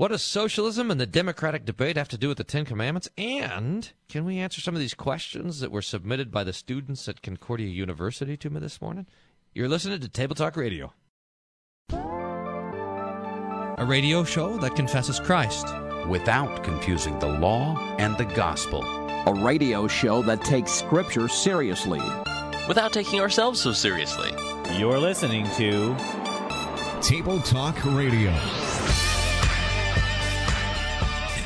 What does socialism and the democratic debate have to do with the Ten Commandments? And can we answer some of these questions that were submitted by the students at Concordia University to me this morning? You're listening to Table Talk Radio, a radio show that confesses Christ without confusing the law and the gospel. A radio show that takes Scripture seriously without taking ourselves so seriously. You're listening to Table Talk Radio.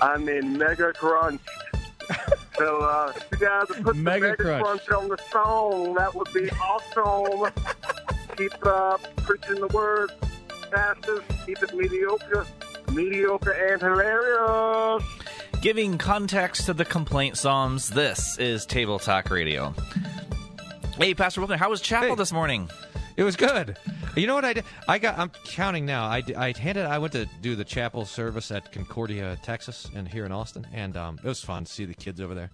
I mean, mega crunch. so, uh, if you guys would put mega, mega crunch. crunch. on the song, that would be awesome. keep uh, preaching the word, pastors. Keep it mediocre, mediocre and hilarious. Giving context to the complaint psalms, this is Table Talk Radio. Hey, Pastor Wilson, how was chapel hey. this morning? It was good. You know what I did? I got. I'm counting now. I, I handed. I went to do the chapel service at Concordia, Texas, and here in Austin, and um, it was fun to see the kids over there.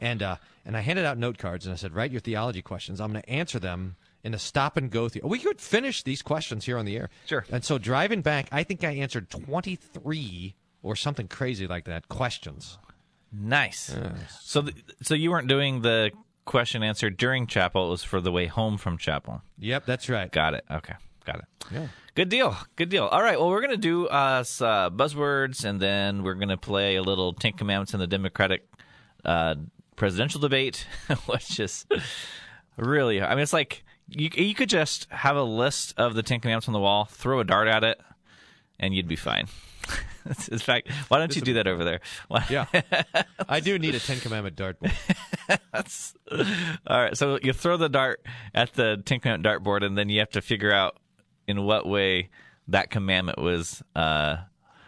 And uh, and I handed out note cards, and I said, write your theology questions. I'm going to answer them in a stop and go. The- we could finish these questions here on the air. Sure. And so driving back, I think I answered 23 or something crazy like that questions. Nice. Yes. So, th- so you weren't doing the question answered during chapel. It was for the way home from chapel. Yep, that's right. Got it. Okay, got it. Yeah. Good deal. Good deal. All right. Well, we're gonna do uh, uh buzzwords, and then we're gonna play a little Ten Commandments in the Democratic uh, presidential debate, which is really. I mean, it's like you you could just have a list of the Ten Commandments on the wall, throw a dart at it, and you'd be fine. In fact, why don't you do that over there? yeah, I do need a Ten Commandment dartboard. That's all right. So you throw the dart at the Ten Commandment dartboard, and then you have to figure out in what way that commandment was. Uh,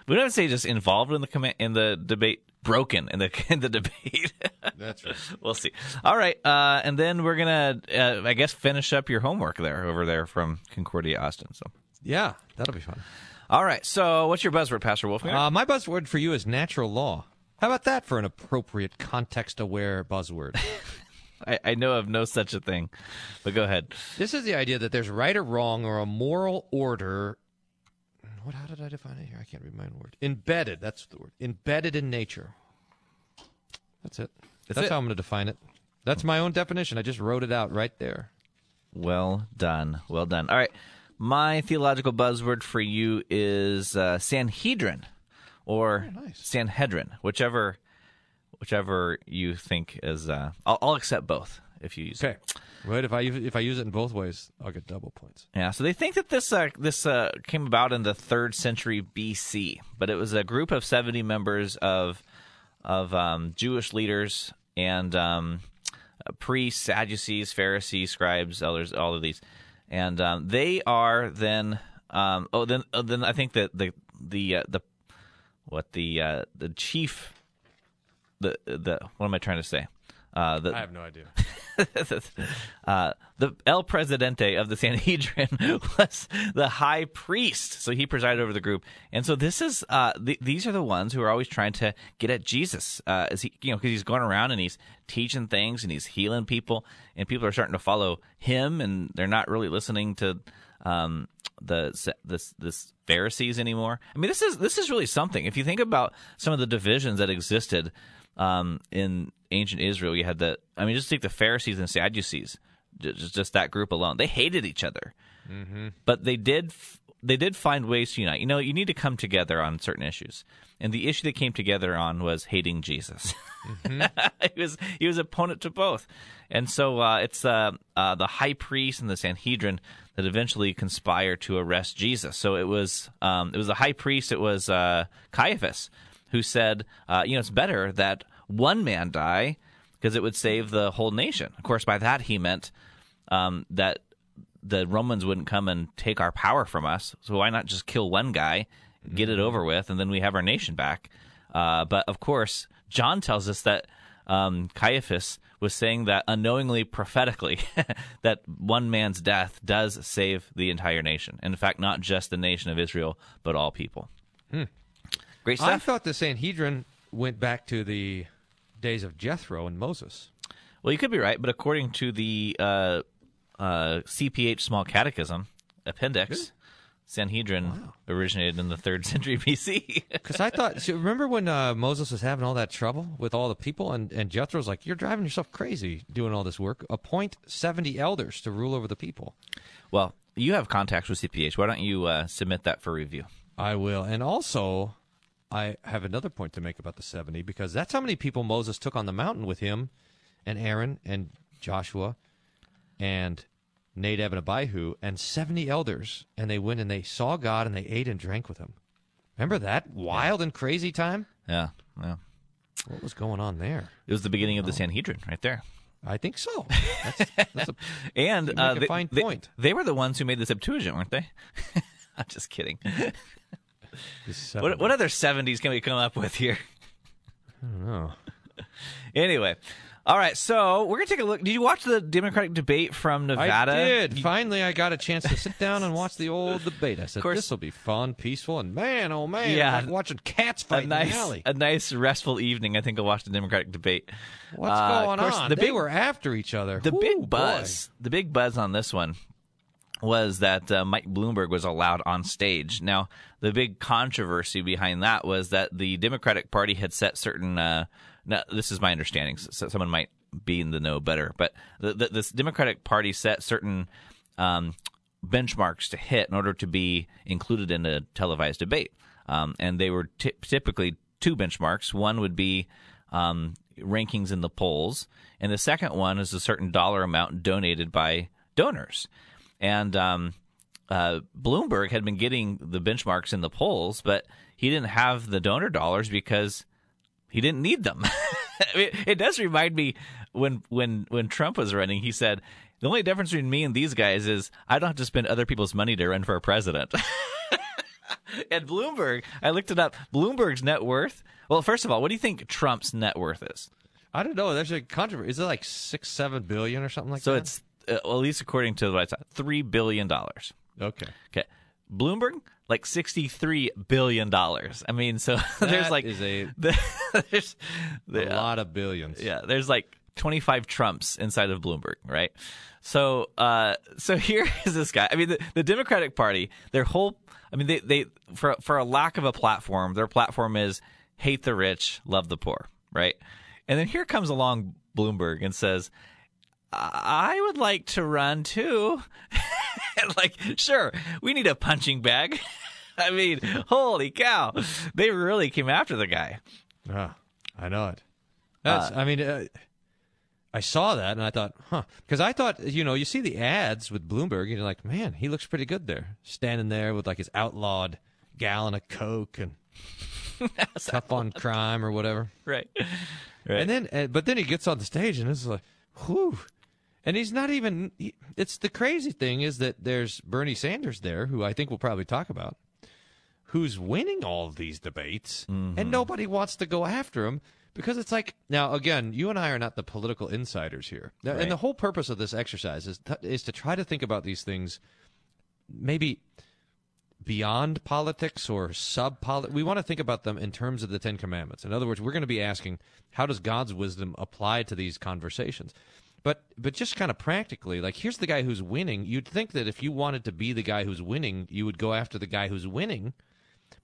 we don't say just involved in the command in the debate, broken in the in the debate. That's right. we'll see. All right, uh, and then we're gonna, uh, I guess, finish up your homework there over there from Concordia, Austin. So yeah, that'll be fun. All right. So, what's your buzzword, Pastor Wolf? Uh, my buzzword for you is natural law. How about that for an appropriate, context-aware buzzword? I, I, know of no such a thing, but go ahead. This is the idea that there's right or wrong or a moral order. What? How did I define it here? I can't read my own word. Embedded. That's the word. Embedded in nature. That's it. That's, that's it. how I'm going to define it. That's my own definition. I just wrote it out right there. Well done. Well done. All right. My theological buzzword for you is uh, Sanhedrin or oh, nice. Sanhedrin, whichever whichever you think is. Uh, I'll, I'll, accept both if you use okay. it. Right. If I if I use it in both ways, I'll get double points. Yeah. So they think that this uh, this uh, came about in the third century BC, but it was a group of seventy members of of um, Jewish leaders and um, priests, Sadducees, Pharisees, scribes, elders, all of these and um, they are then um, oh then oh, then I think that the the uh, the what the uh, the chief the the what am I trying to say? Uh, the, I have no idea. uh, the El Presidente of the Sanhedrin was the high priest, so he presided over the group. And so this is uh, th- these are the ones who are always trying to get at Jesus, uh, as he you know because he's going around and he's teaching things and he's healing people, and people are starting to follow him, and they're not really listening to um, the this this Pharisees anymore. I mean, this is this is really something. If you think about some of the divisions that existed um, in ancient Israel, you had the, I mean, just take the Pharisees and Sadducees, just, just that group alone. They hated each other, mm-hmm. but they did, they did find ways to unite. You know, you need to come together on certain issues. And the issue they came together on was hating Jesus. Mm-hmm. he was he was opponent to both, and so uh, it's uh, uh, the high priest and the Sanhedrin that eventually conspire to arrest Jesus. So it was um, it was the high priest. It was uh, Caiaphas who said, uh, you know, it's better that one man die because it would save the whole nation. Of course, by that he meant um, that the Romans wouldn't come and take our power from us. So why not just kill one guy get it over with, and then we have our nation back. Uh, but of course, John tells us that um, Caiaphas was saying that unknowingly, prophetically, that one man's death does save the entire nation. In fact, not just the nation of Israel, but all people. Great stuff. I thought the Sanhedrin went back to the days of Jethro and Moses. Well, you could be right, but according to the uh, uh, CPH Small Catechism Appendix, Sanhedrin originated in the third century BC. Because I thought, so remember when uh, Moses was having all that trouble with all the people, and, and Jethro's like, "You're driving yourself crazy doing all this work. Appoint seventy elders to rule over the people." well, you have contacts with CPH. Why don't you uh, submit that for review? I will, and also, I have another point to make about the seventy because that's how many people Moses took on the mountain with him, and Aaron and Joshua, and Nadab and Abihu, and seventy elders, and they went and they saw God and they ate and drank with him. Remember that wild and crazy time? Yeah, yeah. What was going on there? It was the beginning of the Sanhedrin, right there. I think so. That's, that's a, And uh, a they, fine they- point. They, were the ones who made the Septuagint, weren't they? I'm just kidding. What, what other 70s can we come up with here? I don't know. Anyway, all right. So we're gonna take a look. Did you watch the Democratic debate from Nevada? I did. Finally, I got a chance to sit down and watch the old debate. I said, course- "This will be fun, peaceful, and man, oh man, Yeah. like watching cats A fight in nice, the alley. a nice restful evening. I think I'll watch the Democratic debate. What's Uh, going course, on? the they big- were after each other. The Ooh, big boy. buzz, the big buzz on this one was that uh, Mike Bloomberg was allowed on stage. Now, the big controversy behind that was that the Democratic Party had set certain. Uh, now, this is my understanding. So someone might be in the know better, but the, the, this Democratic Party set certain um, benchmarks to hit in order to be included in a televised debate, um, and they were ty- typically two benchmarks. One would be um, rankings in the polls, and the second one is a certain dollar amount donated by donors. And um, uh, Bloomberg had been getting the benchmarks in the polls, but he didn't have the donor dollars because he didn't need them. I mean, it does remind me when when when Trump was running, he said the only difference between me and these guys is I don't have to spend other people's money to run for president. and Bloomberg, I looked it up. Bloomberg's net worth. Well, first of all, what do you think Trump's net worth is? I don't know. There's a controversy. Is it like six, seven billion or something like So that? it's uh, well, at least according to what I saw, three billion dollars. okay. Okay, Bloomberg like sixty three billion dollars. I mean, so there's like is a, there's a lot of billions. yeah, there's like 25 Trumps inside of Bloomberg, right? So, uh, so here is this guy. I mean, the, the Democratic Party, their whole, I mean, they, they, for, for a lack of a platform, their platform is hate the rich, love the poor, right? And then here comes along Bloomberg and says, I would like to run too. Like, sure, we need a punching bag. I mean, holy cow. They really came after the guy. Ah, I know it. That's. I mean, uh, I saw that and I thought, huh? Because I thought, you know, you see the ads with Bloomberg, and you're like, man, he looks pretty good there, standing there with like his outlawed gallon of Coke and tough on crime or whatever. Right. Right. And then, uh, but then he gets on the stage and it's like, whew. And he's not even. He, it's the crazy thing is that there's Bernie Sanders there, who I think we'll probably talk about, who's winning all of these debates, and mm-hmm. nobody wants to go after him because it's like now again, you and I are not the political insiders here, Right. and the whole purpose of this exercise is t- is to try to think about these things, maybe beyond politics or sub politics. We want to think about them in terms of the Ten Commandments. In other words, we're going to be asking, how does God's wisdom apply to these conversations? But but just kind of practically, like here's the guy who's winning. You'd think that if you wanted to be the guy who's winning, you would go after the guy who's winning.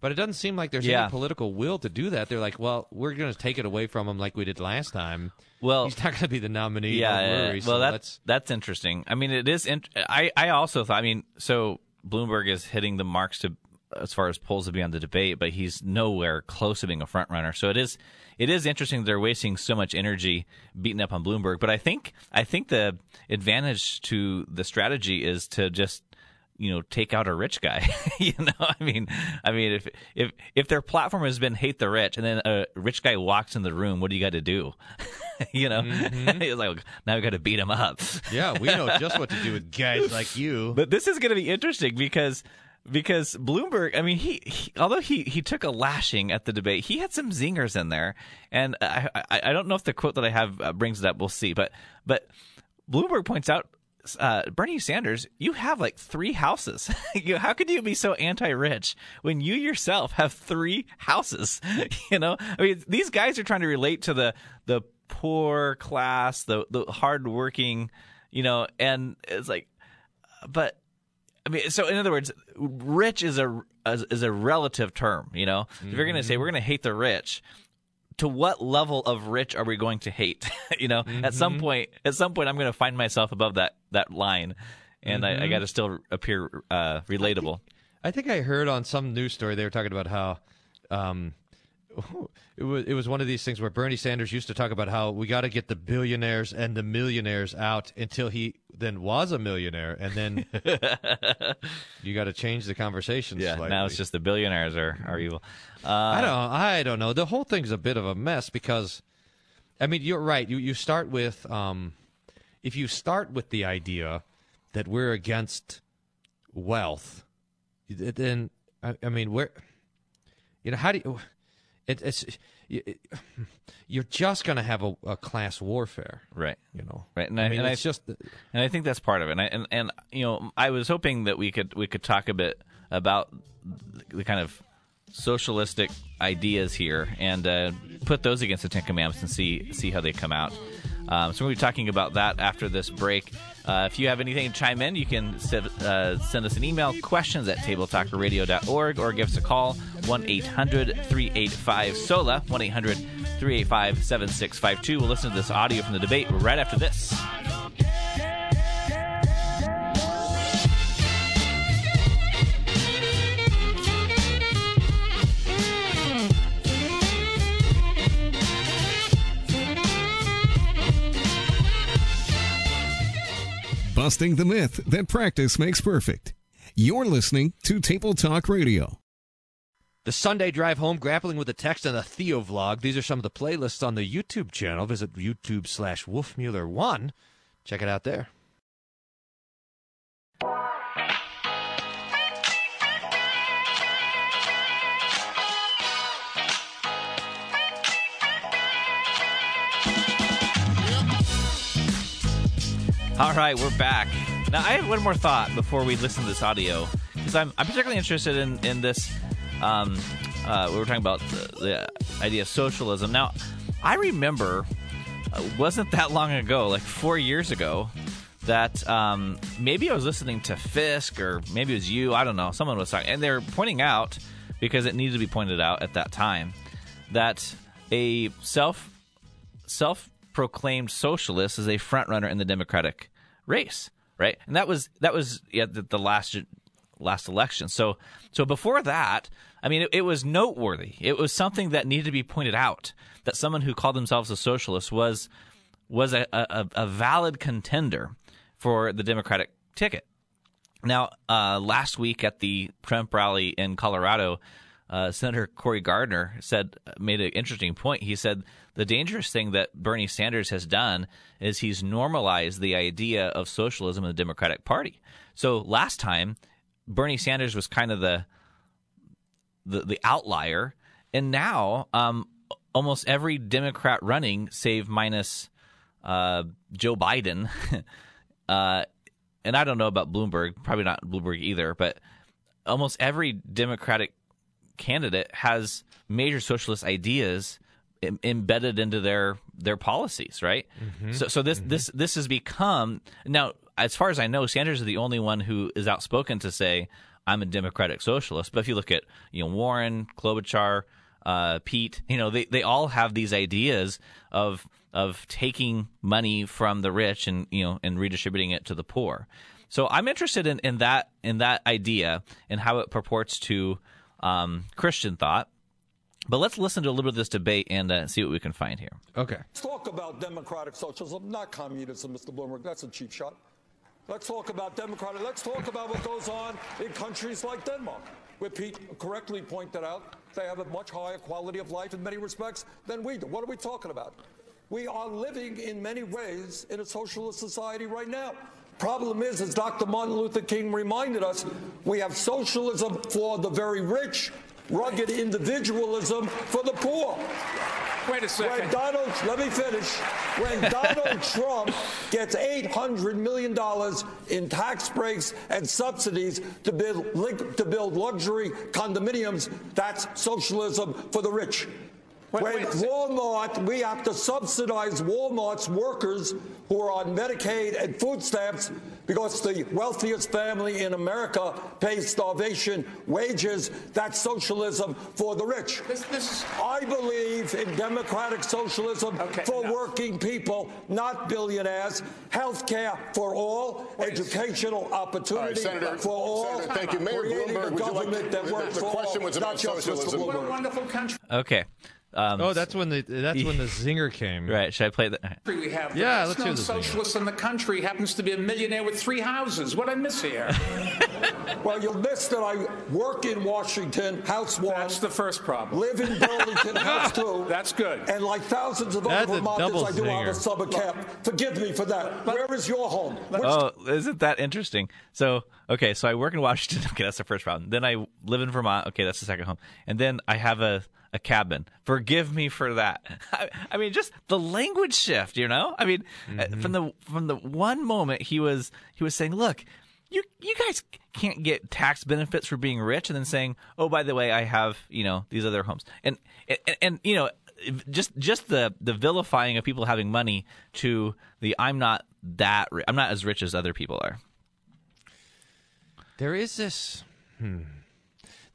But it doesn't seem like there's Yeah. any political will to do that. They're like, well, we're going to take it away from him like we did last time. Well, He's not going to be the nominee. yeah, worry. So well, that's let's- that's interesting. I mean, it is. Int- I I also thought. I mean, so Bloomberg is hitting the marks to as far as polls to be on the debate, but he's nowhere close to being a front runner. So it is it is interesting they're wasting so much energy beating up on Bloomberg. But I think I think the advantage to the strategy is to just you know take out a rich guy you know i mean i mean if if if their platform has been hate the rich and then a rich guy walks in the room what do you got to do you know mm-hmm. it's like now we got to beat him up yeah, we know just what to do with guys like you. but this is going to be interesting because because Bloomberg, I mean, he, he although he he took a lashing at the debate, he had some zingers in there, and I I, I don't know if the quote that I have uh, brings it up. We'll see, but but Bloomberg points out. Uh, Bernie Sanders, you have like three houses. You- How could you be so anti-rich when you yourself have three houses? you know, I mean, these guys are trying to relate to the the poor class, the the hardworking, you know, and it's like, but I mean, so in other words, rich is a is a relative term. You know, if you're going to say we're going to hate the rich, to what level of rich are we going to hate? you know, at some point, at some point, I'm going to find myself above that that line, and I, I got to still appear uh, relatable. I think I heard on some news story they were talking about how um, it was it was one of these things where Bernie Sanders used to talk about how we got to get the billionaires and the millionaires out until he then was a millionaire, and then you got to change the conversation. Yeah, slightly. now it's just the billionaires are are evil. Uh, I don't. I don't know. The whole thing's a bit of a mess because, I mean, you're right. You you start with um, if you start with the idea that we're against wealth, then I, I mean, we're, you know, how do you? It, it's it, you're just going to have a, a class warfare, right. you know. Right, and I I- mean, and I- it's just and I think that's part of it. And, I, and and you know, I was hoping that we could we could talk a bit about the kind of socialistic ideas here and uh, put those against the Ten Commandments and see see how they come out. Um, so we'll be talking about that after this break. Uh, if you have anything to chime in, you can send, uh, send us an email, questions at tabletalkradio.org, or give us a call, 1 800 385 SOLA, 1 800 385 7652. We'll listen to this audio from the debate right after this. Busting the myth that practice makes perfect. You're listening to Table Talk Radio. The Sunday drive home, grappling with the text and the Theo vlog. These are some of the playlists on the YouTube channel. Visit YouTube slash Wolfmueller1. Check it out there. All right, we're back. Now, I have one more thought before we listen to this audio because I'm, I'm particularly interested in in this. Um, uh, we were talking about the, the idea of socialism. Now, I remember uh, wasn't that long ago, like four years ago, that um, maybe I was listening to Fisk or maybe it was you. I don't know. Someone was talking, and they're pointing out because it needed to be pointed out at that time that a self self self-proclaimed socialist as a front runner in the Democratic race, right? And that was that was yeah, the, the last last election. So so before that, I mean, it, it was noteworthy. It was something that needed to be pointed out that someone who called themselves a socialist was was a, a, a valid contender for the Democratic ticket. Now, uh, last week at the Trump rally in Colorado, uh, Senator Cory Gardner said made an interesting point. He said the dangerous thing that Bernie Sanders has done is he's normalized the idea of socialism in the Democratic Party. So last time, Bernie Sanders was kind of the the, the outlier, and now um, almost every Democrat running, save minus uh, Joe Biden, uh, and I don't know about Bloomberg, probably not Bloomberg either, but almost every Democratic candidate has major socialist ideas Im- embedded into their their policies, right? So, so this this this has become now, as far as I know, Sanders is the only one who is outspoken to say I'm a democratic socialist. But if you look at you know Warren, Klobuchar, uh, Pete, you know they they all have these ideas of of taking money from the rich and you know and redistributing it to the poor. So I'm interested in, in that in that idea and how it purports to um, Christian thought. But let's listen to a little bit of this debate and uh, see what we can find here. Okay. Let's talk about democratic socialism, not communism, Mr. Bloomberg. That's a cheap shot. Let's talk about democratic. Let's talk about what goes on in countries like Denmark, where Pete correctly pointed out they have a much higher quality of life in many respects than we do. What are we talking about? We are living in many ways in a socialist society right now. Problem is, as Dr. Martin Luther King reminded us, we have socialism for the very rich, rugged individualism for the poor. Wait a second. When Donald, let me finish. When Donald Trump gets $800 million in tax breaks and subsidies to build, to build luxury condominiums, that's socialism for the rich. Wait- when wait Walmart, we have to subsidize Walmart's workers who are on Medicaid and food stamps because the wealthiest family in America pays starvation wages. That's socialism for the rich. This, this is. I believe in democratic socialism Okay, for enough. working people, not billionaires. Health care for all, educational opportunity Senator- for all. Senator, thank you. Mayor Bloomberg, a would you like to- that the- works the for question all, was about not just Mr. socialism. What a wonderful country Okay. Um, Oh, that's when the that's when the zinger came. right. Should I play that? we have. The Yeah, best let's known hear this thing. socialist in the country happens to be a millionaire with three houses. What I miss here? Well, you'll miss that I work in Washington, House One, That's the first problem. live in Burlington, House Two. That's good. And like thousands of That's other a Vermonters, I do have a zinger. summer camp. Forgive me for that. Where is your home? Which Oh, isn't that interesting? So, okay, so I work in Washington. Okay, that's the first problem. Then I live in Vermont. Okay, that's the second home. And then I have a, a cabin. Forgive me for that. I, I mean, just the language shift, you know? I mean, uh, from the from the one moment he was he was saying, "Look, you you guys can't get tax benefits for being rich," and then saying, "Oh, by the way, I have you know these other homes," and and, and you know. Just, just the the vilifying of people having money to the I'm not that ri- I'm not as rich as other people are. There is this. Hmm.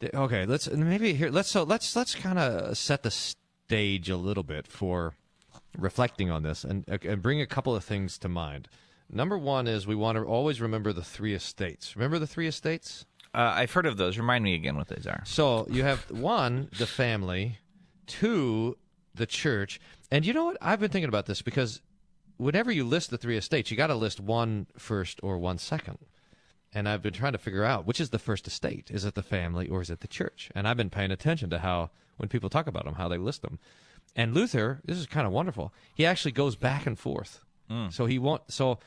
Okay, let's maybe here. Let's so let's let's kind of set the stage a little bit for reflecting on this and and bring a couple of things to mind. Number one is we want to always remember the three estates. Remember the three estates? Uh, I've heard of those. Remind me again what those are. So you have one, the family, two, the church, and you know what? I've been thinking about this because whenever you list the three estates, you got to list one first or one second. And I've been trying to figure out which is the first estate. Is it the family or is it the church? And I've been paying attention to how when people talk about them, how they list them. And Luther, this is kind of wonderful. He actually goes back and forth. Hmm. So he won't. So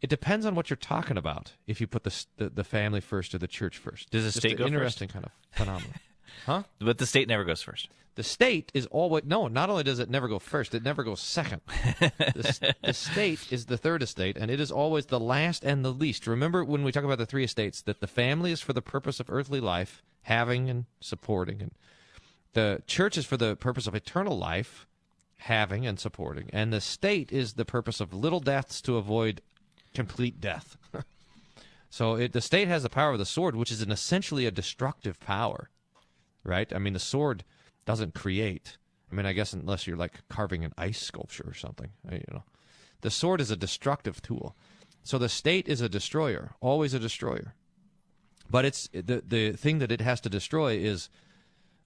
it depends on what you're talking about. If you put the the, the family first or the church first, Does the state go first? interesting kind of phenomenon. Huh? But the state never goes first. The state is always no. Not only does it never go first, it never goes second. the, the state is the third estate, and it is always the last and the least. Remember when we talk about the three estates that the family is for the purpose of earthly life, having and supporting, and the church is for the purpose of eternal life, having and supporting, and the state is the purpose of little deaths to avoid complete death. so it, the state has the power of the sword, which is an essentially a destructive power right? I mean, the sword doesn't create. I mean, I guess unless you're like carving an ice sculpture or something, uh, you know, the sword is a destructive tool. So the state is a destroyer, always a destroyer. But it's the the thing that it has to destroy is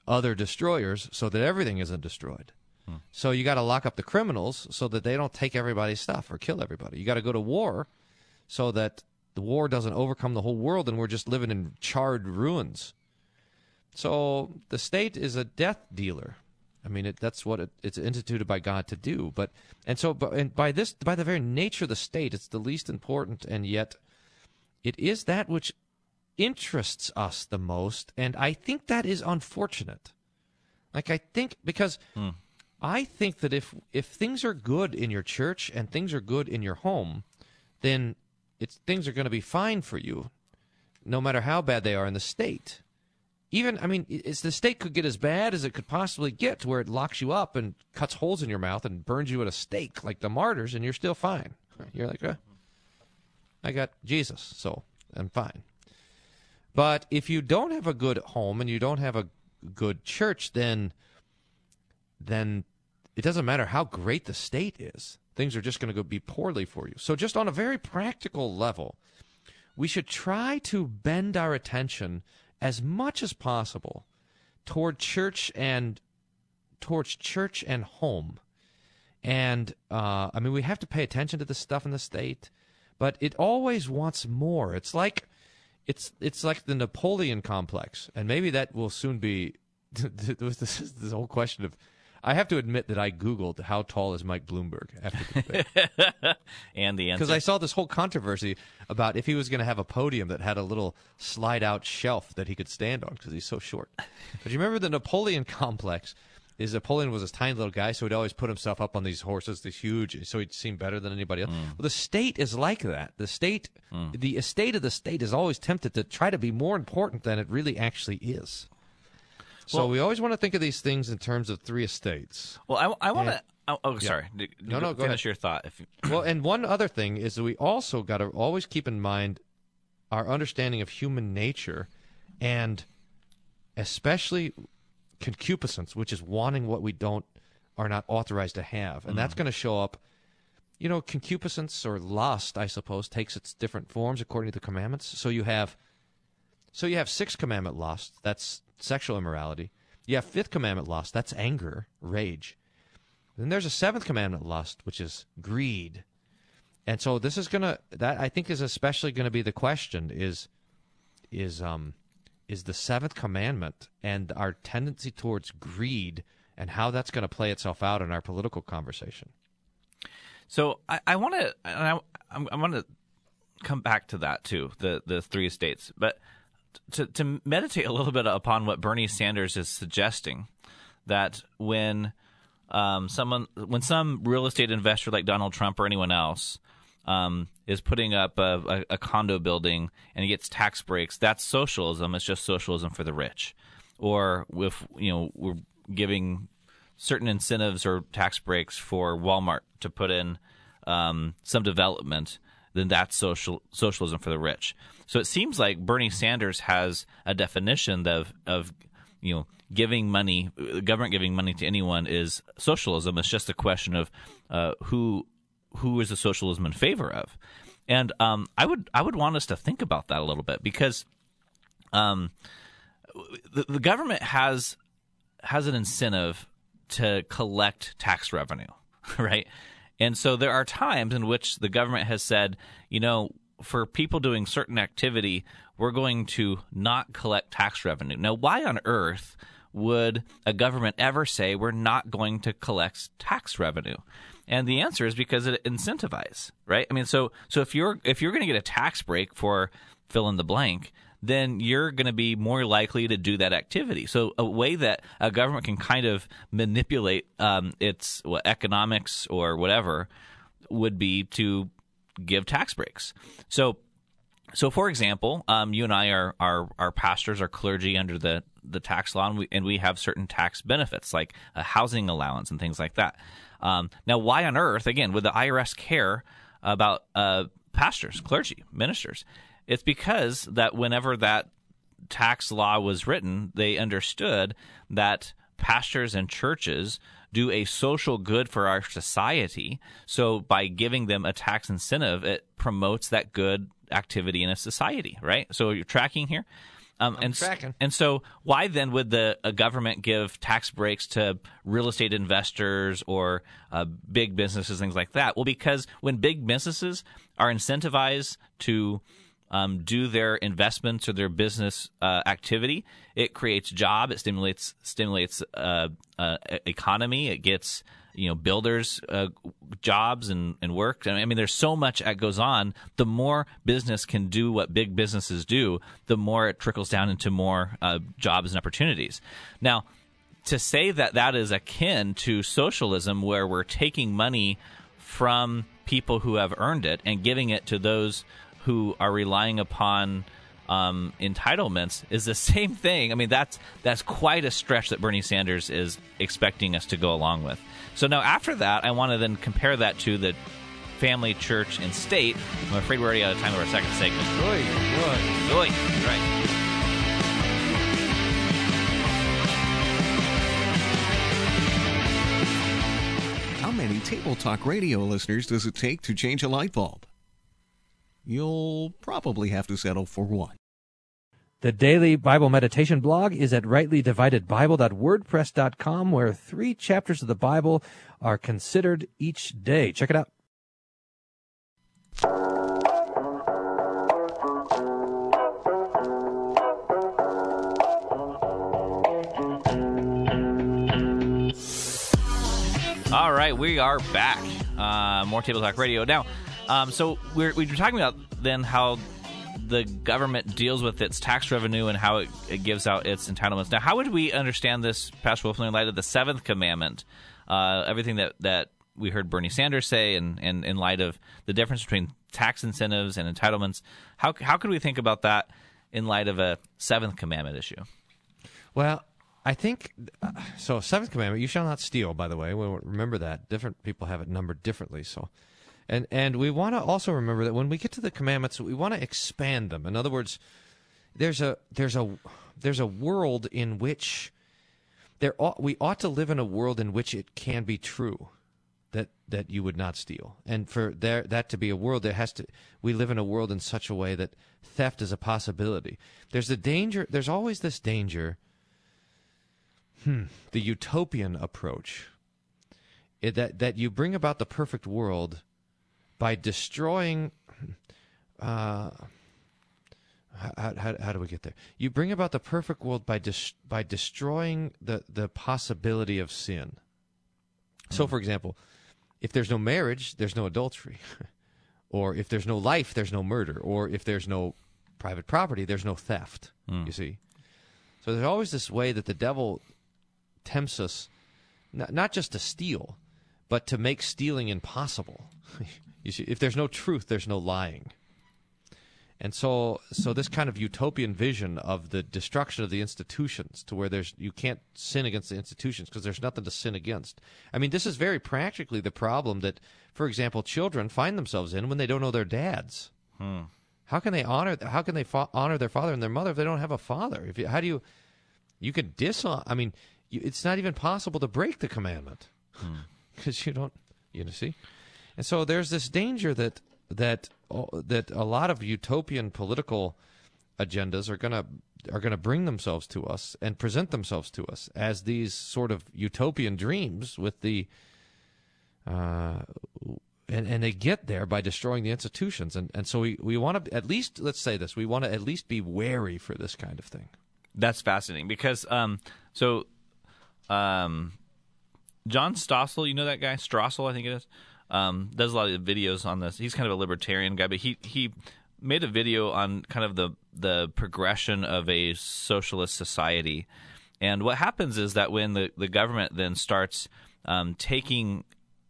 other destroyers, so that everything isn't destroyed. So you got to lock up the criminals so that they don't take everybody's stuff or kill everybody. You got to go to war so that the war doesn't overcome the whole world and we're just living in charred ruins. So the state is a death dealer. I mean, it, that's what it, it's instituted by God to do. But and so, but, and by this, by the very nature of the state, it's the least important, and yet it is that which interests us the most. And I think that is unfortunate. Like I think because hmm. I think that if if things are good in your church and things are good in your home, then it's things are going to be fine for you, no matter how bad they are in the state even I mean, it's the state could get as bad as it could possibly get to where it locks you up and cuts holes in your mouth and burns you at a stake like the martyrs, and you're still fine. You're like, I got Jesus, so I'm fine. But if you don't have a good home and you don't have a good church, then then it doesn't matter how great the state is. Things are just going to go be poorly for you. So just on a very practical level, we should try to bend our attention as much as possible toward church and towards church and home. And uh, I mean, we have to pay attention to the stuff in the state, but it always wants more. It's like it's it's like the Napoleon complex, and maybe that will soon be. this, this whole question of I have to admit that I googled how tall is Mike Bloomberg after the debate and the answer because I saw this whole controversy about if he was going to have a podium that had a little slide out shelf that he could stand on because he's so short. But you remember the Napoleon complex? Is Napoleon was this tiny little guy, so he'd always put himself up on these horses, these huge, so he'd seem better than anybody else. Mm. Well, the state is like that. The state, mm. the estate of the state is always tempted to try to be more important than it really actually is. So Well- we always want to think of these things in terms of three estates. well, I, I want to. Oh, oh, sorry. No, no, go finish ahead. your thought. If you, well, and one other thing is that we also got to always keep in mind our understanding of human nature and especially concupiscence, which is wanting what we don't are not authorized to have. And that's mm-hmm. going to show up you know, concupiscence or lust, I suppose, takes its different forms according to the commandments. So you have so you have sixth commandment lust, that's sexual immorality. You have fifth commandment lust, that's anger, rage. Then there's a seventh commandment lust, which is greed. And so this is gonna that I think is especially gonna be the question is is um is the seventh commandment and our tendency towards greed and how that's gonna play itself out in our political conversation. So I, I want to, I, I'm- I want to come back to that too, the the three estates, but to to meditate a little bit upon what Bernie Sanders is suggesting, that when um, someone, when some real estate investor like Donald Trump or anyone else um, is putting up a, a, a condo building and he gets tax breaks, that's socialism. It's just socialism for the rich. Or if you know we're giving certain incentives or tax breaks for Walmart to put in um, some development, then that's social socialism for the rich. So it seems like Bernie Sanders has a definition of of you know giving money, government giving money to anyone is socialism. It's just a question of uh, who who is the socialism in favor of, and um, I would I would want us to think about that a little bit because um, the, the government has has an incentive to collect tax revenue, right? And so there are times in which the government has said, you know, for people doing certain activity, we're going to not collect tax revenue. Now, why on earth would a government ever say we're not going to collect tax revenue? And the answer is because it incentivizes, right? I mean, so so if you're if you're going to get a tax break for fill in the blank, then you're going to be more likely to do that activity. So a way that a government can kind of manipulate um, its economics or whatever would be to give tax breaks. So so, for example, um, you and I are, are are pastors, are clergy under the, the tax law, and we, and we have certain tax benefits like a housing allowance and things like that. Um, now, why on earth, again, would the IRS care about uh, pastors, clergy, ministers? It's because that whenever that tax law was written, they understood that pastors and churches do a social good for our society. So by giving them a tax incentive, it promotes that good activity in a society, right? So you're tracking here. Um, and, tracking. and so, why then would the a government give tax breaks to real estate investors or uh, big businesses, things like that? Well, because when big businesses are incentivized to um, do their investments or their business uh, activity, it creates job. It stimulates stimulates uh, uh, economy. It gets you know builders uh, jobs and, and work. I mean, there's so much that goes on. The more business can do what big businesses do, the more it trickles down into more uh, jobs and opportunities. Now, to say that that is akin to socialism, where we're taking money from people who have earned it and giving it to those who are relying upon um, entitlements, is the same thing. I mean, that's that's quite a stretch that Bernie Sanders is expecting us to go along with. So now, after that, I want to then compare that to the family, church, and state. I'm afraid we're already out of time for our second segment. Oy, oy. Oy, right. How many Table Talk radio listeners does it take to change a light bulb? You'll probably have to settle for one. The daily Bible meditation blog is at rightlydividedbible.wordpress.com, where three chapters of the Bible are considered each day. Check it out. All right, we are back. Uh, more Table Talk Radio. Now, um, so we're, we were talking about then how the government deals with its tax revenue and how it, it gives out its entitlements. Now, how would we understand this, Pastor Wolfman, in light of the seventh commandment? Uh, everything that, that we heard Bernie Sanders say, and, and in light of the difference between tax incentives and entitlements, how, how could we think about that in light of a seventh commandment issue? Well, I think uh, so. Seventh commandment: You shall not steal. By the way, remember that. Different people have it numbered differently. So, and and we want to also remember that when we get to the commandments, we want to expand them. In other words, there's a there's a there's a world in which there ought, we ought to live in a world in which it can be true that that you would not steal, and for there that to be a world, there has to we live in a world in such a way that theft is a possibility. There's a danger. There's always this danger Hmm. The utopian approach. It, that that you bring about the perfect world by destroying. Uh, how, how, how do we get there? You bring about the perfect world by dis, by destroying the, the possibility of sin. So, for example, if there's no marriage, there's no adultery. or if there's no life, there's no murder. Or if there's no private property, there's no theft. You see? So there's always this way that the devil tempts us not, not just to steal, but to make stealing impossible. you see, if there's no truth, there's no lying. And so, so this kind of utopian vision of the destruction of the institutions, to where there's you can't sin against the institutions because there's nothing to sin against. I mean, this is very practically the problem that, for example, children find themselves in when they don't know their dads. Hmm. How can they honor? How can they fa- honor their father and their mother if they don't have a father? If you, how do you? You can dishonor. I mean, you, it's not even possible to break the commandment because you don't. You know, see, and so there's this danger that that that a lot of utopian political agendas are gonna are gonna bring themselves to us and present themselves to us as these sort of utopian dreams with the. Uh, and, and they get there by destroying the institutions. And, and so we, we want to, at least, let's say this, we want to at least be wary for this kind of thing. That's fascinating because um, so um, John Stossel, you know that guy stossel I think it is, um, does a lot of videos on this. He's kind of a libertarian guy, but he he made a video on kind of the the progression of a socialist society. And what happens is that when the, the government then starts um, taking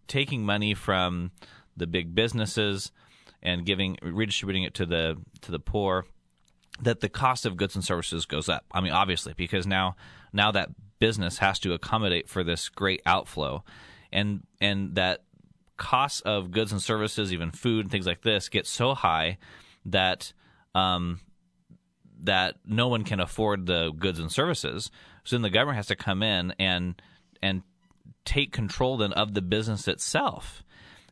taking money from the big businesses and giving redistributing it to the to the poor, that the cost of goods and services goes up. I mean, obviously, because now now that business has to accommodate for this great outflow, and and that costs of goods and services, even food and things like this, get so high that um, that no one can afford the goods and services. So then the government has to come in and and take control then of the business itself.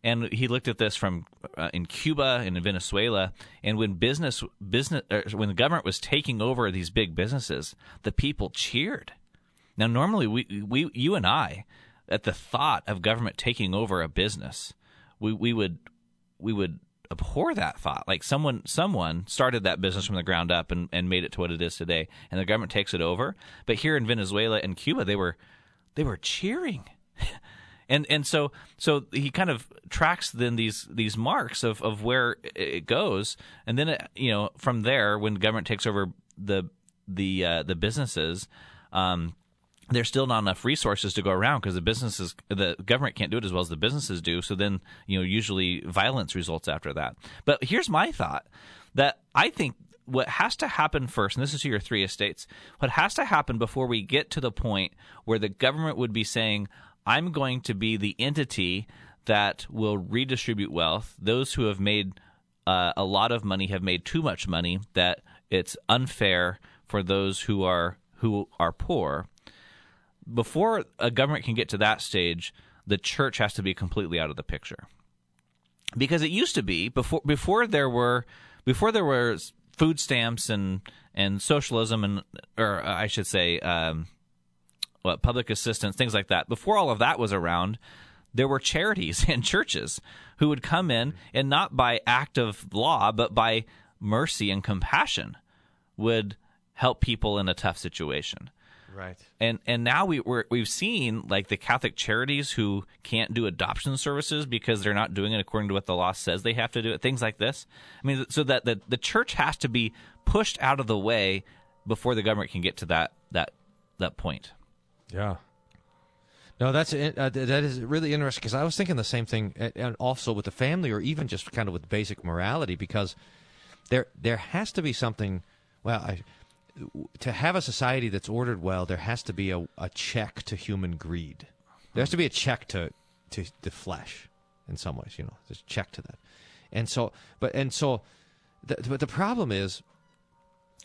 And he looked at this from uh, in Cuba and in Venezuela, and when business business er, when the government was taking over these big businesses, the people cheered. Now, normally we we you and I, at the thought of government taking over a business, we we would we would abhor that thought. Like someone someone started that business from the ground up and, and made it to what it is today, and the government takes it over. But here in Venezuela and Cuba, they were they were cheering. and and so so he kind of tracks then these these marks of, of where it goes, and then it, you know from there when government takes over the the uh, the businesses, um, there's still not enough resources to go around because the businesses the government can't do it as well as the businesses do. So then you know usually violence results after that. But here's my thought that I think what has to happen first, and this is to your three estates, what has to happen before we get to the point where the government would be saying, I'm going to be the entity that will redistribute wealth. Those who have made uh, a lot of money have made too much money that it's unfair for those who are who are poor. Before a government can get to that stage, the church has to be completely out of the picture. Because it used to be before before there were before there was food stamps and and socialism and or I should say um, public assistance things like that. Before all of that was around, there were charities and churches who would come in and not by act of law but by mercy and compassion would help people in a tough situation. Right. And and now we we're, we've seen like the Catholic charities who can't do adoption services because they're not doing it according to what the law says they have to do it. Things like this. I mean, so that the the church has to be pushed out of the way before the government can get to that that that point. Yeah. No, that's uh, that is really interesting because I was thinking the same thing, and also with the family, or even just kind of with basic morality, because there there has to be something. Well, I, to have a society that's ordered well, there has to be a, a check to human greed. There has to be a check to to the flesh, in some ways. You know, there's a check to that, and so, but and so, the, but the problem is,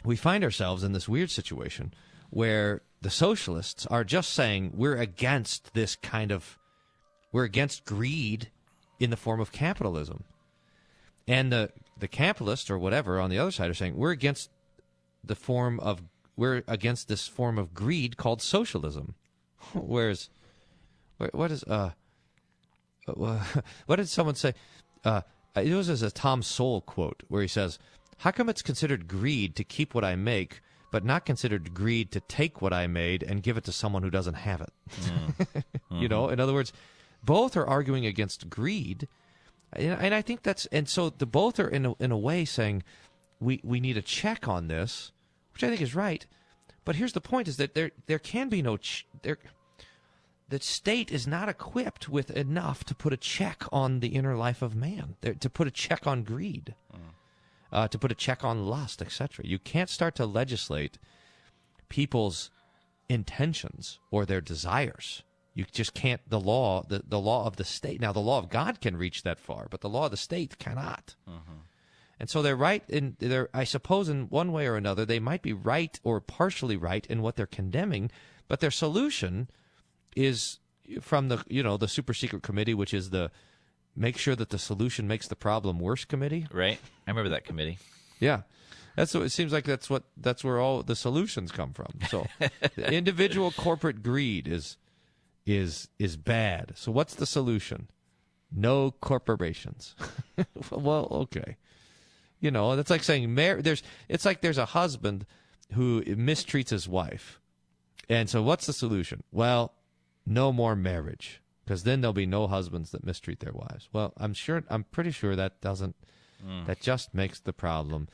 we find ourselves in this weird situation where the socialists are just saying we're against this kind of we're against greed in the form of capitalism and the the capitalists or whatever on the other side are saying we're against the form of we're against this form of greed called socialism whereas what is uh what did someone say uh it was as a tom sowell quote where he says how come it's considered greed to keep what i make but not considered greed to take what I made and give it to someone who doesn't have it. Mm. you know, in other words, both are arguing against greed, and I think that's and so the both are in a, in a way saying we we need a check on this, which I think is right. But here's the point: is that there there can be no ch- there. The state is not equipped with enough to put a check on the inner life of man, there, to put a check on greed. Mm uh, to put a check on lust, etc. You can't start to legislate people's intentions or their desires. You just can't. The law, the, the law of the state. Now, the law of God can reach that far, but the law of the state cannot. Mm-hmm. And so they're right in. They're, I suppose, in one way or another, they might be right or partially right in what they're condemning, but their solution is from the you know the super secret committee, which is the make sure that the solution makes the problem worse committee. Right. I remember that committee. Yeah. That's what it seems like that's what that's where all the solutions come from. So individual corporate greed is is is bad. So what's the solution? No corporations. well, okay. You know, that's like saying mar- there's it's like there's a husband who mistreats his wife. And so what's the solution? Well, no more marriage because then there'll be no husbands that mistreat their wives. Well, I'm sure, I'm pretty sure that doesn't, mm. that just makes the problem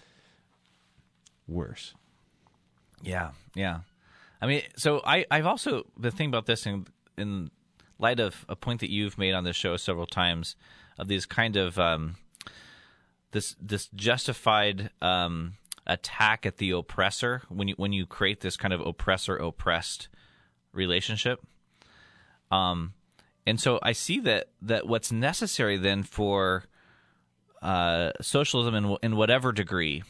worse. Yeah, yeah. I mean, so I, I've also the thing about this in, in light of a point that you've made on this show several times of these kind of um, this this justified um, attack at the oppressor when you when you create this kind of oppressor oppressed relationship. Um, and so I see that that what's necessary then for uh, socialism in in whatever degree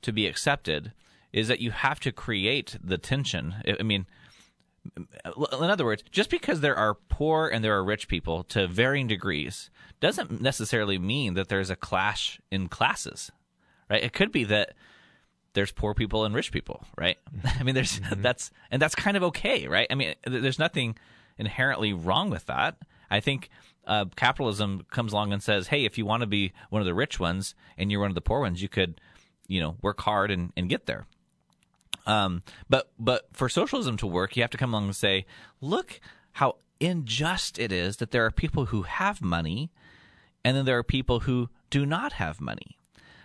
to be accepted is that you have to create the tension. I mean, in other words, just because there are poor and there are rich people to varying degrees doesn't necessarily mean that there's a clash in classes, right? It could be that there's poor people and rich people, right? I mean, there's mm-hmm. that's and that's kind of okay, right? I mean, there's nothing inherently wrong with that. I think uh, capitalism comes along and says, hey, if you want to be one of the rich ones and you're one of the poor ones, you could, you know, work hard and, and get there. Um, but but for socialism to work, you have to come along and say, look how unjust it is that there are people who have money, and then there are people who do not have money.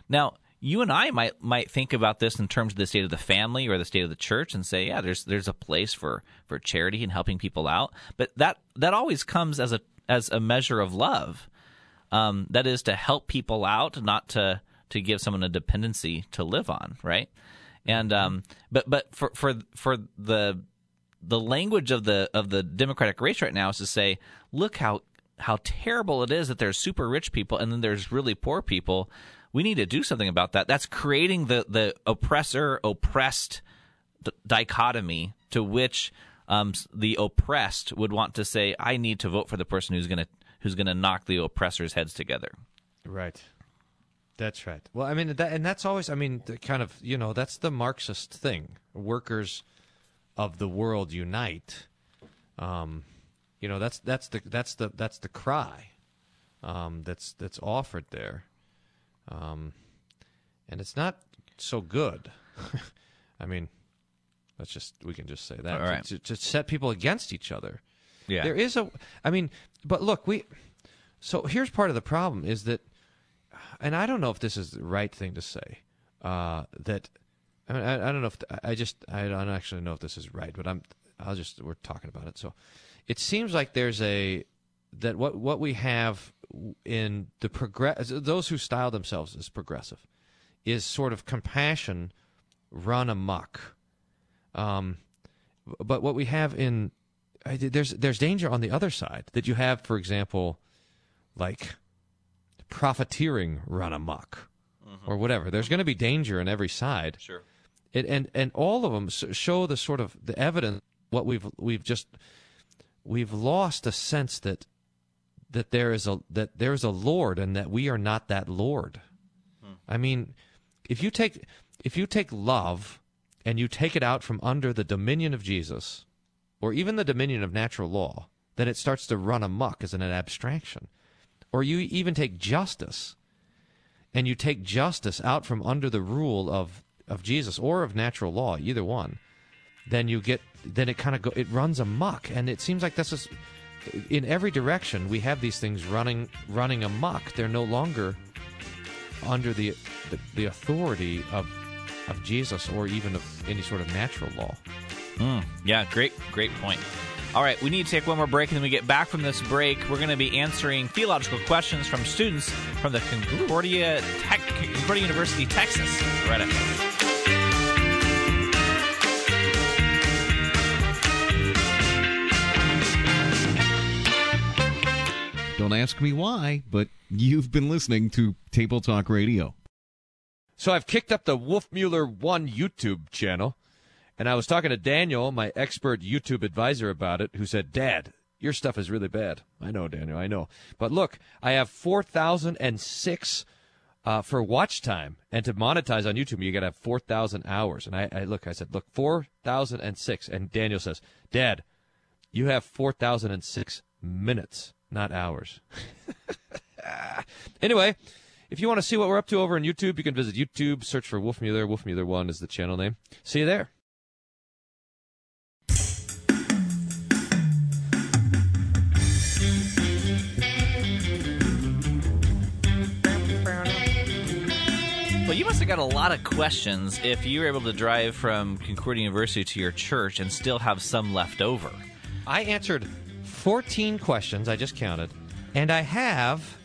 Now, you and I might might think about this in terms of the state of the family or the state of the church and say, yeah, there's there's a place for for charity and helping people out, but that that always comes as a as a measure of love. Um, that is to help people out, not to to give someone a dependency to live on, right? And um, but but for for for the the language of the of the democratic race right now is to say, look how how terrible it is that there's super rich people and then there's really poor people we need to do something about that. That's creating the the oppressor oppressed dichotomy to which um, the oppressed would want to say, "I need to vote for the person who's gonna who's gonna knock the oppressors' heads together." Right. That's right. Well, I mean, that, and that's always, I mean, the kind of, you know, that's the Marxist thing. Workers of the world unite. Um, you know, that's that's the that's the that's the cry um, that's that's offered there. Um, and it's not so good. I mean, Let's just we can just say that All right. to, to set people against each other. Yeah. There is a, I mean, but look, we. So here's part of the problem is that, and I don't know if this is the right thing to say. Uh, that, I mean, I, I don't know if I just I don't actually know if this is right, but I'm I'll just we're talking about it. So, it seems like there's a that what what we have in the progress those who style themselves as progressive is sort of compassion run amok. Um, but what we have in there's there's danger on the other side that you have, for example, like profiteering run amok mm-hmm. or whatever. There's going to be danger on every side. Sure. It, and and all of them show the sort of the evidence what we've we've just we've lost a sense that that there is a that there is a Lord and that we are not that Lord. Hmm. I mean, if you take if you take love and you take it out from under the dominion of Jesus, or even the dominion of natural law, then it starts to run amok as an abstraction. Or you even take justice and you take justice out from under the rule of, of Jesus or of natural law, either one, then you get then it kind of it runs amok, and it seems like this is in every direction we have these things running running amok. They're no longer under the the, the authority of of Jesus or even of any sort of natural law. Mm, yeah, great, great point. All right, we need to take one more break, and then we get back from this break. We're going to be answering theological questions from students from the Concordia, Tech, Concordia University, Texas. Right after. Don't ask me why, but you've been listening to Table Talk Radio. So I've kicked up the Wolfmueller One YouTube channel, and I was talking to Daniel, my expert YouTube advisor, about it, who said, Dad, your stuff is really bad. I know, Daniel, I know. But look, I have 4,006 uh, for watch time, and to monetize on YouTube, you got to have 4,000 hours. And I, I look, I said, look, 4,006. And Daniel says, Dad, you have 4,006 minutes, not hours. anyway, if you want to see what we're up to over on YouTube, you can visit YouTube, search for Wolfmueller. Wolfmueller1 is the channel name. See you there. Well, you must have got a lot of questions if you were able to drive from Concordia University to your church and still have some left over. I answered 14 questions. I just counted. And I have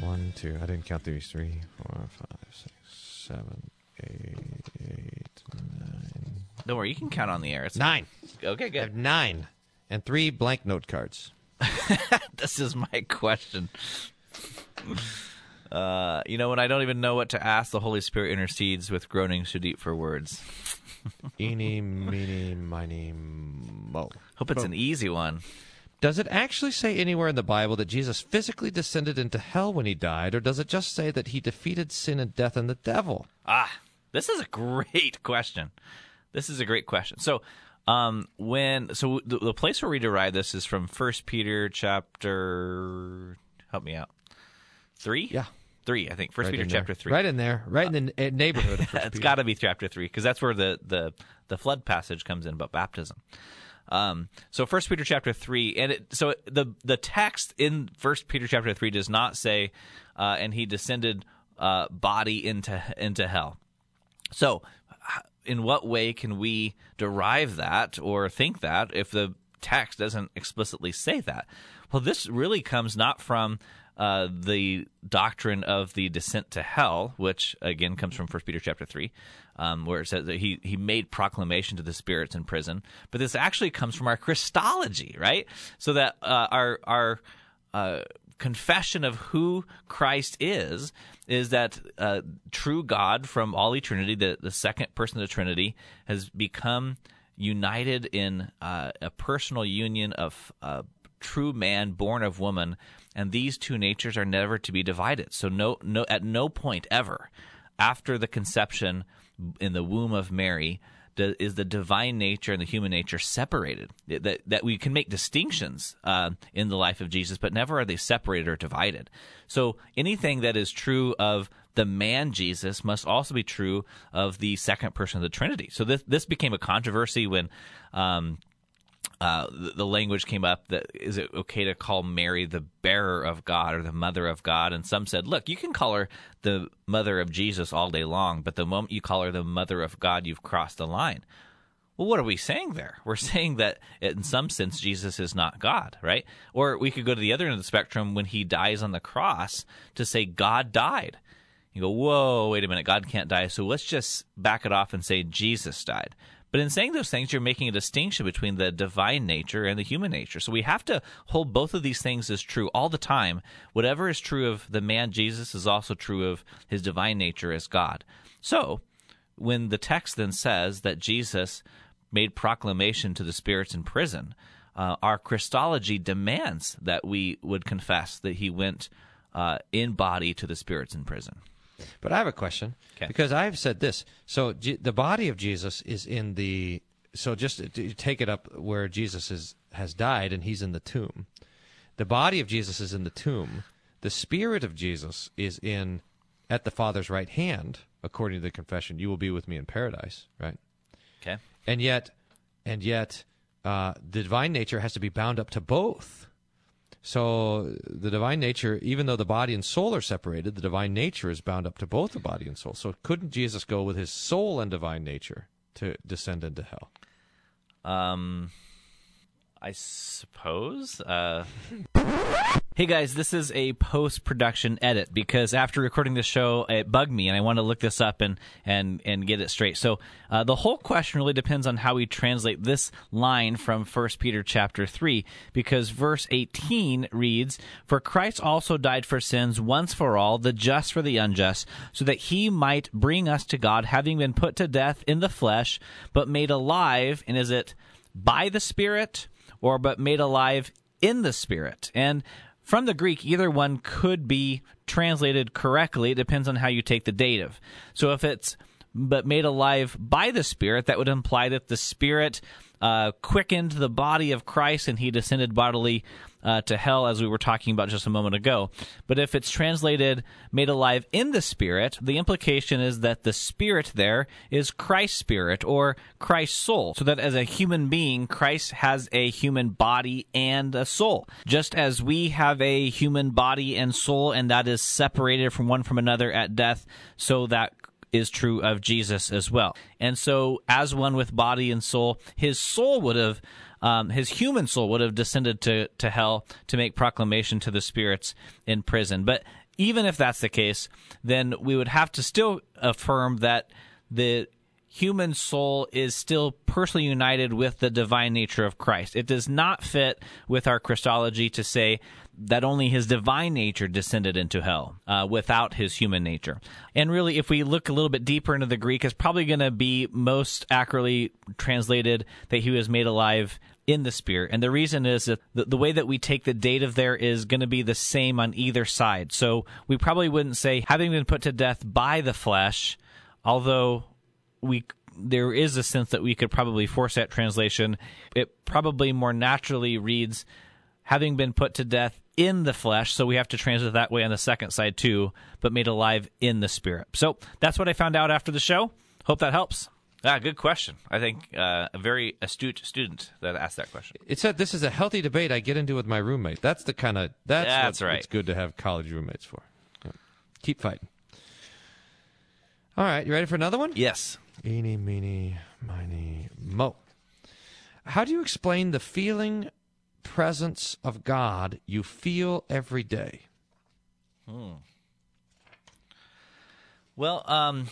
one, two, I didn't count these. Three, four, five, six, seven, eight, eight, nine. Don't worry, you can count on the air. It's Nine. Okay, good. I have nine. And three blank note cards. this is my question. Uh, you know, when I don't even know what to ask, the Holy Spirit intercedes with groanings too deep for words. Eeny, meeny, miny, mo. Hope it's an easy one. Does it actually say anywhere in the Bible that Jesus physically descended into hell when he died, or does it just say that he defeated sin and death and the devil? Ah, this is a great question. This is a great question. So, um, when so the, the place where we derive this is from First Peter chapter. Help me out. Three. Yeah. Three, I think. First Right Peter in there. chapter three. Right in there, right in the neighborhood. Of First it's got to be chapter three because that's where the, the the flood passage comes in about baptism. Um, so First Peter chapter three, and it, so the the text in First Peter chapter three does not say, uh, and he descended uh, body into into hell. So, in what way can we derive that or think that if the text doesn't explicitly say that? Well, this really comes not from uh, the doctrine of the descent to hell, which again comes from First Peter chapter three, um, where it says that he he made proclamation to the spirits in prison. But this actually comes from our Christology, right? So that uh, our our uh, confession of who Christ is is that uh, true God from all eternity, the, the second person of the Trinity, has become united in uh, a personal union of uh, true man born of woman, and these two natures are never to be divided. So no, no, at no point ever after the conception in the womb of Mary is the divine nature and the human nature separated? That that we can make distinctions uh, in the life of Jesus, but never are they separated or divided. So anything that is true of the man Jesus must also be true of the second person of the Trinity. So this this became a controversy when. Um, uh, the, the, language came up that is it okay to call Mary the bearer of God or the mother of God? And some said, look, you can call her the mother of Jesus all day long, but the moment you call her the mother of God, you've crossed the line. Well, what are we saying there? We're saying that in some sense, Jesus is not God, right? Or we could go to the other end of the spectrum when he dies on the cross to say God died. You go, whoa, wait a minute, God can't die. So let's just back it off and say Jesus died. But in saying those things, you're making a distinction between the divine nature and the human nature. So we have to hold both of these things as true all the time. Whatever is true of the man Jesus is also true of his divine nature as God. So when the text then says that Jesus made proclamation to the spirits in prison, uh, our Christology demands that we would confess that he went uh, in body to the spirits in prison. But I have a question okay. because I've said this. So G- the body of Jesus is in the. So just to take it up where Jesus is has died and he's in the tomb. The body of Jesus is in the tomb. The spirit of Jesus is in at the Father's right hand, according to the confession. You will be with me in paradise, right? Okay. And yet, and yet, uh, the divine nature has to be bound up to both. So the divine nature, even though the body and soul are separated, the divine nature is bound up to both the body and soul. So couldn't Jesus go with his soul and divine nature to descend into hell? Um, I suppose. Uh, hey guys, this is a post production edit because after recording this show, it bugged me and I want to look this up and and and get it straight. So uh, the whole question really depends on how we translate this line from First Peter chapter three, because verse eighteen reads, "For Christ also died for sins once for all, the just for the unjust, so that He might bring us to God, having been put to death in the flesh, but made alive." And is it by the Spirit? Or but made alive in the Spirit. And from the Greek, either one could be translated correctly. It depends on how you take the dative. So if it's but made alive by the Spirit, that would imply that the Spirit uh, quickened the body of Christ and he descended bodily uh, to hell, as we were talking about just a moment ago. But if it's translated made alive in the Spirit, the implication is that the Spirit there is Christ's Spirit or Christ's soul. So that as a human being, Christ has a human body and a soul. Just as we have a human body and soul, and that is separated from one from another at death, so that is true of Jesus as well. And so, as one with body and soul, his soul would have, um, his human soul would have descended to, to hell to make proclamation to the spirits in prison. But even if that's the case, then we would have to still affirm that the human soul is still personally united with the divine nature of Christ. It does not fit with our Christology to say that only his divine nature descended into hell uh, without his human nature. And really, if we look a little bit deeper into the Greek, it's probably going to be most accurately translated that he was made alive in the spirit. And the reason is that the, the way that we take the dative there is going to be the same on either side. So we probably wouldn't say having been put to death by the flesh, although we there is a sense that we could probably force that translation. It probably more naturally reads having been put to death in the flesh, so we have to translate that way on the second side too, but made alive in the spirit. So that's what I found out after the show. Hope that helps. Ah, good question. I think uh, a very astute student that asked that question. It said this is a healthy debate I get into with my roommate. That's the kind of that's, that's what right. It's good to have college roommates for. Yeah. Keep fighting. All right, you ready for another one? Yes. Eeny, meeny, miny, mo. How do you explain the feeling presence of God you feel every day? Hmm. Well, um,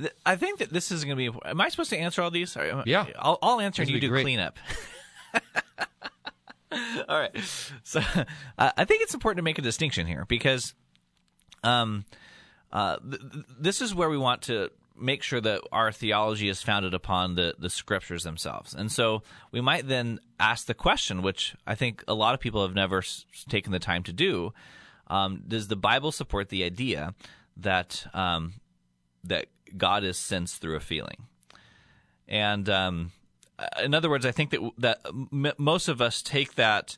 th- I think that this is going to be. Am I supposed to answer all these? Or- Yeah. I'll, I'll answer and you do great. cleanup. all right. So uh, I think it's important to make a distinction here because um, uh, th- th- this is where we want to make sure that our theology is founded upon the, the scriptures themselves. And so we might then ask the question, which I think a lot of people have never s- taken the time to do um, Does the Bible support the idea that, um, that God is sensed through a feeling? and um, in other words, I think that that m- most of us take that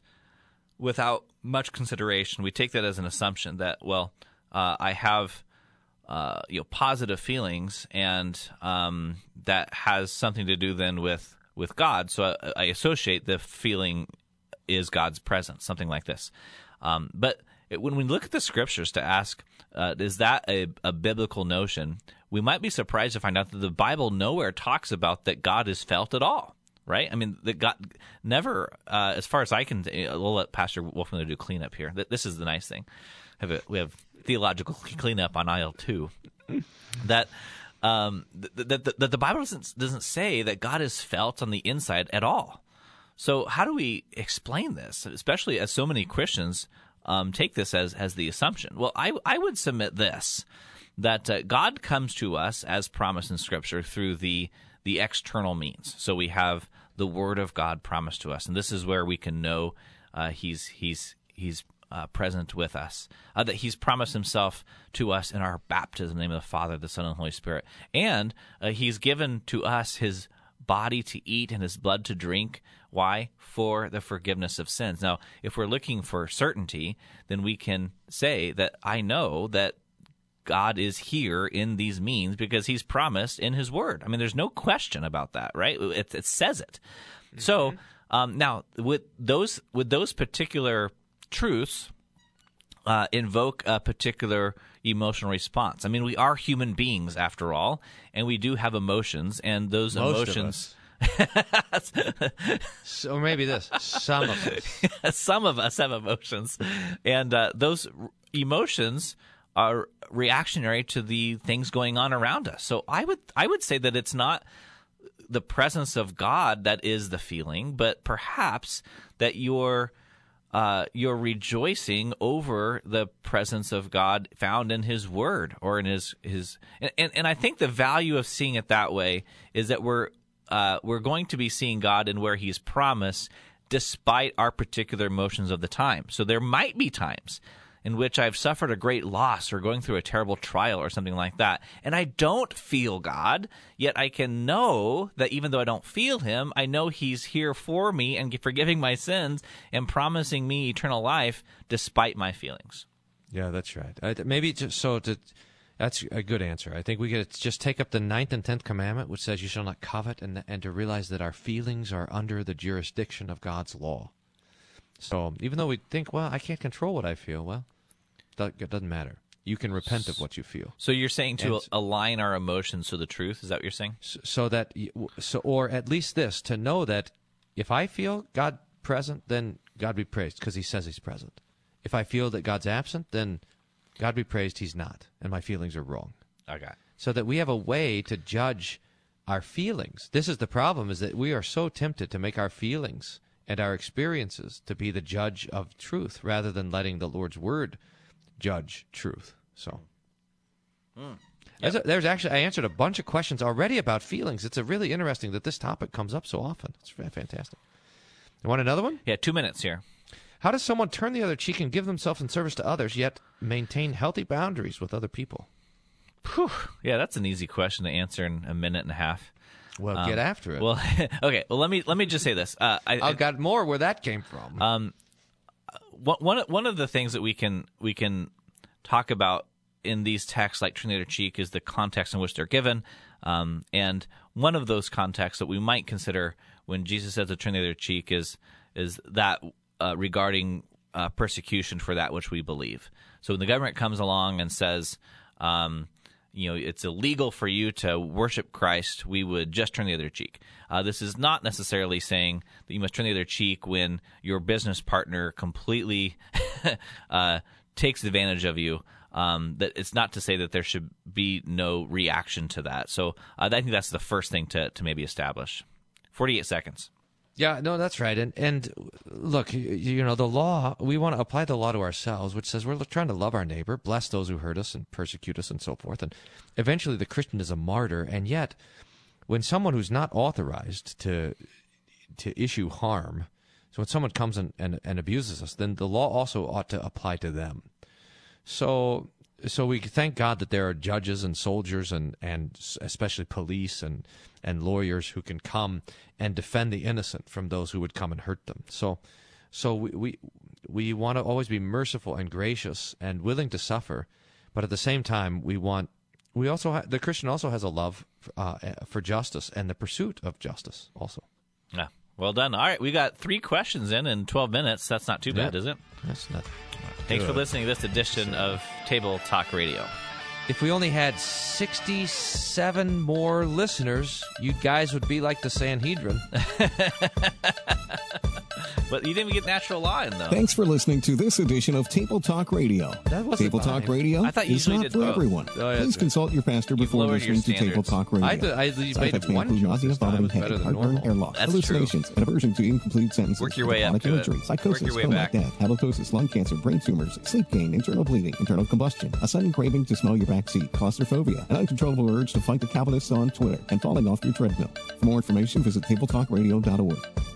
without much consideration. We take that as an assumption that well, uh, I have uh, you know positive feelings, and um, that has something to do then with with God. So I, I associate the feeling is God's presence, something like this. Um, but it, when we look at the scriptures to ask, uh, is that a, a biblical notion? We might be surprised to find out that the Bible nowhere talks about that God is felt at all. Right? I mean, that God never, uh, as far as I can, we'll let Pastor Wolfmueller do cleanup here. This is the nice thing. Have a, we have theological cleanup on aisle two. that um, that the, Bible doesn't doesn't say that God is felt on the inside at all. So how do we explain this, especially as so many Christians um, take this as as the assumption? Well, I I would submit this that uh, God comes to us as promised in Scripture through the the external means. So we have the Word of God promised to us, and this is where we can know uh, He's He's He's uh, present with us. Uh, that He's promised Himself to us in our baptism, in the name of the Father, the Son, and the Holy Spirit, and uh, He's given to us His body to eat and His blood to drink. Why? For the forgiveness of sins. Now, if we're looking for certainty, then we can say that I know that God is here in these means because He's promised in His Word. I mean, there's no question about that, right? It, it says it. Mm-hmm. So um, now, with those with those particular truths, uh, invoke a particular emotional response. I mean, we are human beings after all, and we do have emotions, and those Most emotions. so maybe this some of us some of us have emotions and uh, those emotions are reactionary to the things going on around us so i would i would say that it's not the presence of god that is the feeling but perhaps that you're uh, you're rejoicing over the presence of God found in His Word or in His His, and, and, and I think the value of seeing it that way is that we're uh, we're going to be seeing God in where He's promised, despite our particular emotions of the time. So there might be times in which I've suffered a great loss or going through a terrible trial or something like that, and I don't feel God, yet I can know that even though I don't feel Him, I know He's here for me and forgiving my sins and promising me eternal life despite my feelings. Yeah, that's right. Uh, maybe just so to. That's a good answer. I think we could just take up the ninth and tenth commandment, which says, "You shall not covet," and and to realize that our feelings are under the jurisdiction of God's law. So even though we think, "Well, I can't control what I feel," well, it doesn't matter. You can repent of what you feel. So you're saying to and, align our emotions to the truth. Is that what you're saying? So, so that, so or at least this to know that if I feel God present, then God be praised because He says He's present. If I feel that God's absent, then God be praised He's not, and my feelings are wrong. Okay. So that we have a way to judge our feelings. This is the problem: is that we are so tempted to make our feelings and our experiences to be the judge of truth, rather than letting the Lord's word judge truth. So. Mm. Yep. There's, there's, actually I answered a bunch of questions already about feelings. It's a really interesting that this topic comes up so often. It's fantastic. You want another one? Yeah, two minutes here. How does someone turn the other cheek and give themselves in service to others, yet maintain healthy boundaries with other people? Whew. Yeah, that's an easy question to answer in a minute and a half. Well, um, get after it. Well, okay. Well, let me let me just say this. Uh, I, I got more where that came from. Um, one one of the things that we can we can talk about in these texts like Trinity Cheek is the context in which they're given. Um, and one of those contexts that we might consider when Jesus says to turn the cheek is is that uh, regarding uh, persecution for that which we believe. So when the government comes along and says, um, you know, it's illegal for you to worship Christ, we would just turn the other cheek. Uh, this is not necessarily saying that you must turn the other cheek when your business partner completely uh, takes advantage of you. Um, that it's not to say that there should be no reaction to that. So uh, I think that's the first thing to, to maybe establish. Forty-eight seconds. Yeah, no, that's right. And and look, you, you, know, the law, we want to apply the law to ourselves, which says we're trying to love our neighbor, bless those who hurt us and persecute us and so forth. And eventually the Christian is a martyr. And yet, when someone who's not authorized to to issue harm, so when someone comes and, and, and abuses us, then the law also ought to apply to them. So so we thank God that there are judges and soldiers and and especially police and and lawyers who can come and defend the innocent from those who would come and hurt them. So so we we, we want to always be merciful and gracious and willing to suffer, but at the same time we want we also ha- the Christian also has a love uh, for justice and the pursuit of justice also. Yeah. Well done. All right, we got three questions in in 12 minutes. That's not too bad, Yeah. is it? That's not. Thanks for listening to this edition of Table Talk Radio. If we only had 67 more listeners, you guys would be like the Sanhedrin. But you didn't even get natural law in, though. Thanks for listening to this edition of Table Talk Radio. That wasn't Table Talk. Radio I thought you is not for both. everyone. Oh, yeah, Please right. consult your pastor before lowered your listening to Table. Talk Radio. I did- I- you Side made effects may one include nausea, vomiting, It was better headache, than heartburn, hair loss, That's hallucinations, and aversion to incomplete sentences. Work your way up to it. imagery, psychosis, Work your way coma, death, halitosis, lung cancer, brain tumors, sleep gain, internal bleeding, internal combustion, a sudden craving to smell your backseat, claustrophobia, an uncontrollable urge to fight the capitalists on Twitter, and falling off your treadmill. For more information, visit tabletalkradio.org.